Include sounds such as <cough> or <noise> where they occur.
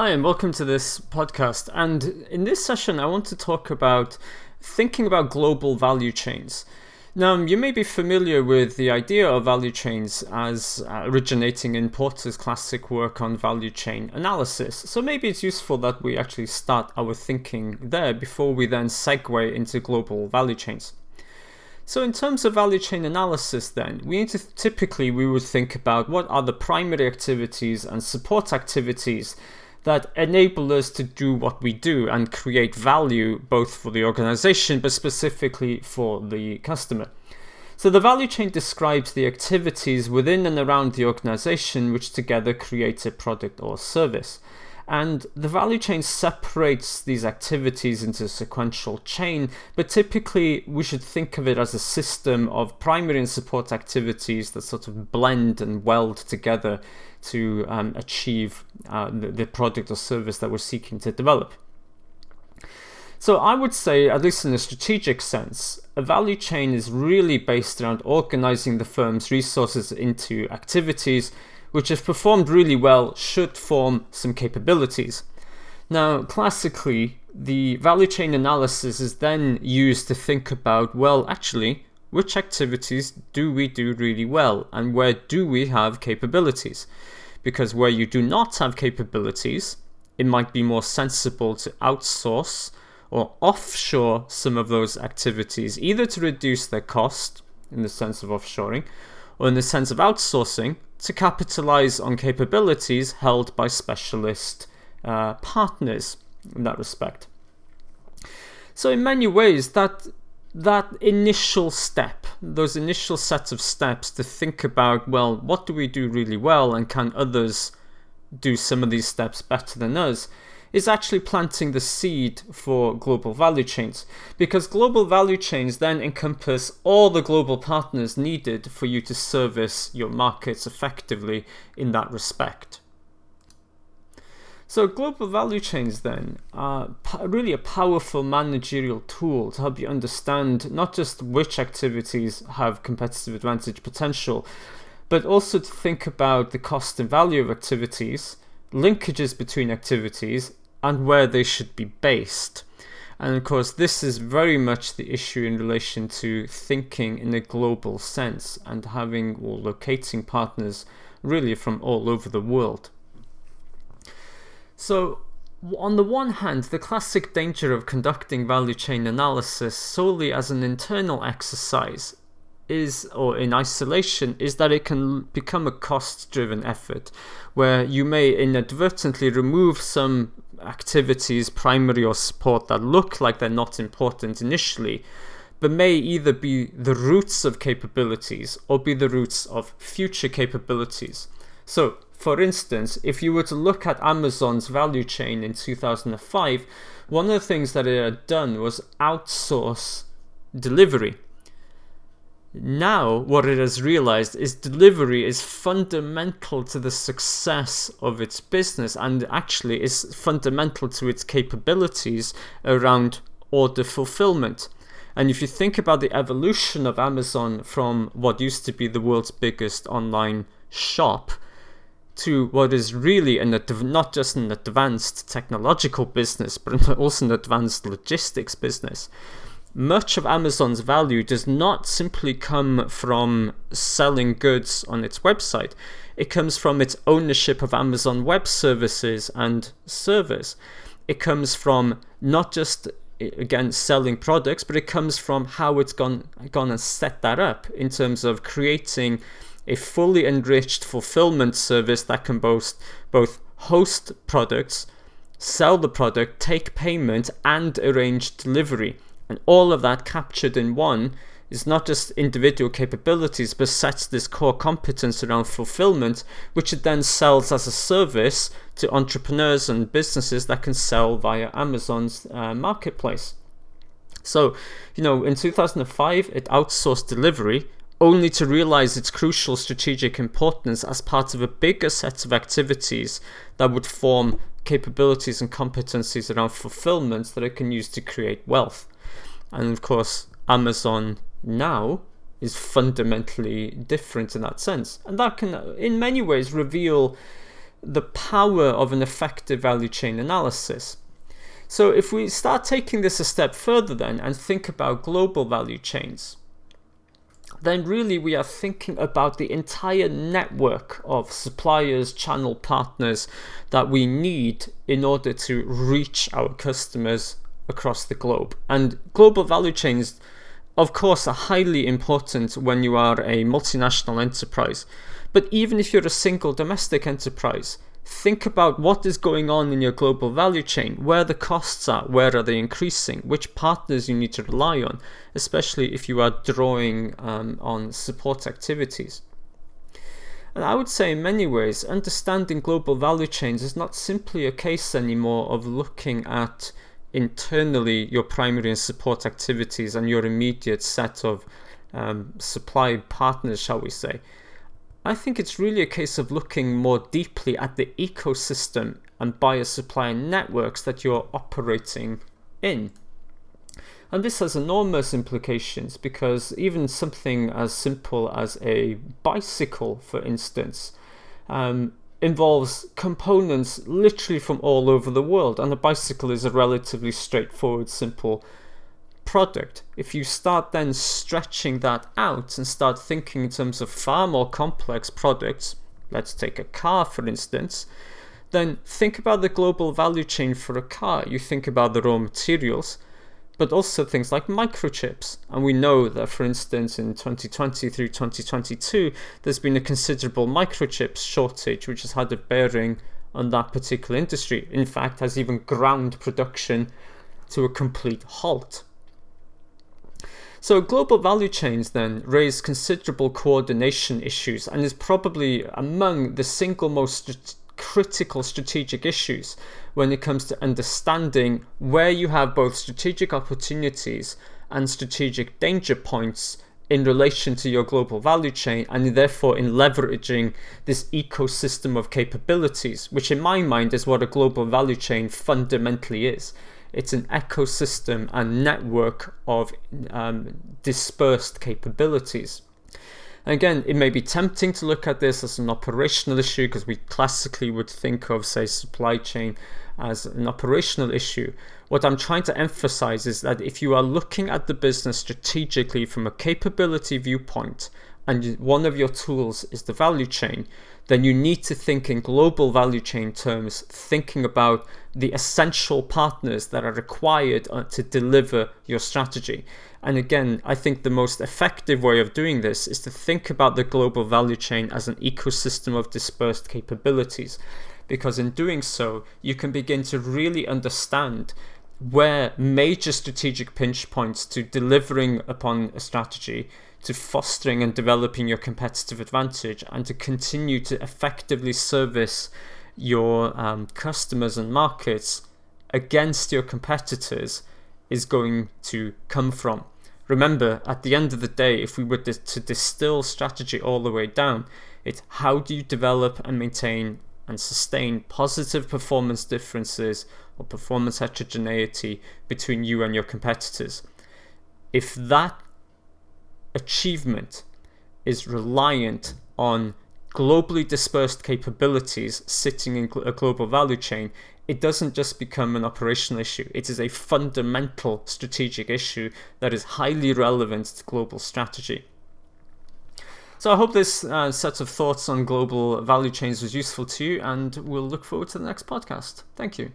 Hi, and welcome to this podcast. And in this session, I want to talk about thinking about global value chains. Now, you may be familiar with the idea of value chains as uh, originating in Porter's classic work on value chain analysis. So maybe it's useful that we actually start our thinking there before we then segue into global value chains. So in terms of value chain analysis then, we need to typically we would think about what are the primary activities and support activities that enable us to do what we do and create value both for the organization but specifically for the customer. So the value chain describes the activities within and around the organization which together create a product or service. And the value chain separates these activities into a sequential chain, but typically we should think of it as a system of primary and support activities that sort of blend and weld together to um, achieve uh, the, the product or service that we're seeking to develop. So I would say, at least in a strategic sense, a value chain is really based around organizing the firm's resources into activities which, if performed really well, should form some capabilities. Now, classically, the value chain analysis is then used to think about well, actually, which activities do we do really well and where do we have capabilities? Because where you do not have capabilities, it might be more sensible to outsource or offshore some of those activities, either to reduce their cost in the sense of offshoring or in the sense of outsourcing to capitalize on capabilities held by specialist uh, partners in that respect. So, in many ways, that that initial step, those initial sets of steps to think about, well, what do we do really well, and can others do some of these steps better than us, is actually planting the seed for global value chains. Because global value chains then encompass all the global partners needed for you to service your markets effectively in that respect. So, global value chains then are really a powerful managerial tool to help you understand not just which activities have competitive advantage potential, but also to think about the cost and value of activities, linkages between activities, and where they should be based. And of course, this is very much the issue in relation to thinking in a global sense and having or locating partners really from all over the world. So, on the one hand, the classic danger of conducting value chain analysis solely as an internal exercise is, or in isolation, is that it can become a cost driven effort where you may inadvertently remove some activities, primary or support, that look like they're not important initially, but may either be the roots of capabilities or be the roots of future capabilities. So, for instance, if you were to look at Amazon's value chain in 2005, one of the things that it had done was outsource delivery now, what it has realized is delivery is fundamental to the success of its business and actually is fundamental to its capabilities around order fulfillment. And if you think about the evolution of Amazon from what used to be the world's biggest online shop to what is really an not just an advanced technological business, but <laughs> also an advanced logistics business much of Amazon's value does not simply come from selling goods on its website. It comes from its ownership of Amazon Web Services and servers. It comes from not just again selling products, but it comes from how it's gone gone and set that up in terms of creating a fully enriched fulfillment service that can boast both host products, sell the product, take payment, and arrange delivery. And all of that captured in one is not just individual capabilities, but sets this core competence around fulfillment, which it then sells as a service to entrepreneurs and businesses that can sell via Amazon's uh, marketplace. So, you know, in 2005, it outsourced delivery only to realize its crucial strategic importance as part of a bigger set of activities that would form capabilities and competencies around fulfillment that it can use to create wealth. And of course, Amazon now is fundamentally different in that sense. And that can, in many ways, reveal the power of an effective value chain analysis. So, if we start taking this a step further then and think about global value chains, then really we are thinking about the entire network of suppliers, channel partners that we need in order to reach our customers across the globe. And global value chains, of course, are highly important when you are a multinational enterprise. But even if you're a single domestic enterprise, think about what is going on in your global value chain, where the costs are, where are they increasing, which partners you need to rely on, especially if you are drawing um, on support activities. And I would say, in many ways, understanding global value chains is not simply a case anymore of looking at internally your primary and support activities and your immediate set of um, supply partners, shall we say. I think it's really a case of looking more deeply at the ecosystem and buyer supplier networks that you're operating in. And this has enormous implications because even something as simple as a bicycle, for instance, um, involves components literally from all over the world. And a bicycle is a relatively straightforward, simple product. If you start then stretching that out and start thinking in terms of far more complex products, let's take a car for instance, then think about the global value chain for a car. You think about the raw materials, but also things like microchips. And we know that, for instance, in 2020 through 2022, there's been a considerable microchips shortage, which has had a bearing on that particular industry. In fact, has even ground production to a complete halt. So global value chains then raise considerable coordination issues and is probably among the single most st- critical strategic issues when it comes to understanding where you have both strategic opportunities and strategic danger points in relation to your global value chain and therefore in leveraging this ecosystem of capabilities, which in my mind is what a global value chain fundamentally is. It's an ecosystem and network of um, dispersed capabilities. Again, it may be tempting to look at this as an operational issue because we classically would think of, say, supply chain as an operational issue. What I'm trying to emphasize is that if you are looking at the business strategically from a capability viewpoint, and one of your tools is the value chain, then you need to think in global value chain terms, thinking about the essential partners that are required uh, to deliver your strategy. And again, I think the most effective way of doing this is to think about the global value chain as an ecosystem of dispersed capabilities. Because in doing so, you can begin to really understand where major strategic pinch points to delivering upon a strategy to fostering and developing your competitive advantage and to continue to effectively service your um, customers and markets against your competitors is going to come from. Remember, at the end of the day, if we were to distill strategy all the way down, it's how do you develop and maintain and sustain positive performance differences or performance heterogeneity between you and your competitors. If that achievement is reliant on globally dispersed capabilities sitting in a global value chain, it doesn't just become an operational issue. It is a fundamental strategic issue that is highly relevant to global strategy. So I hope this uh, set of thoughts on global value chains was useful to you, and we'll look forward to the next podcast. Thank you.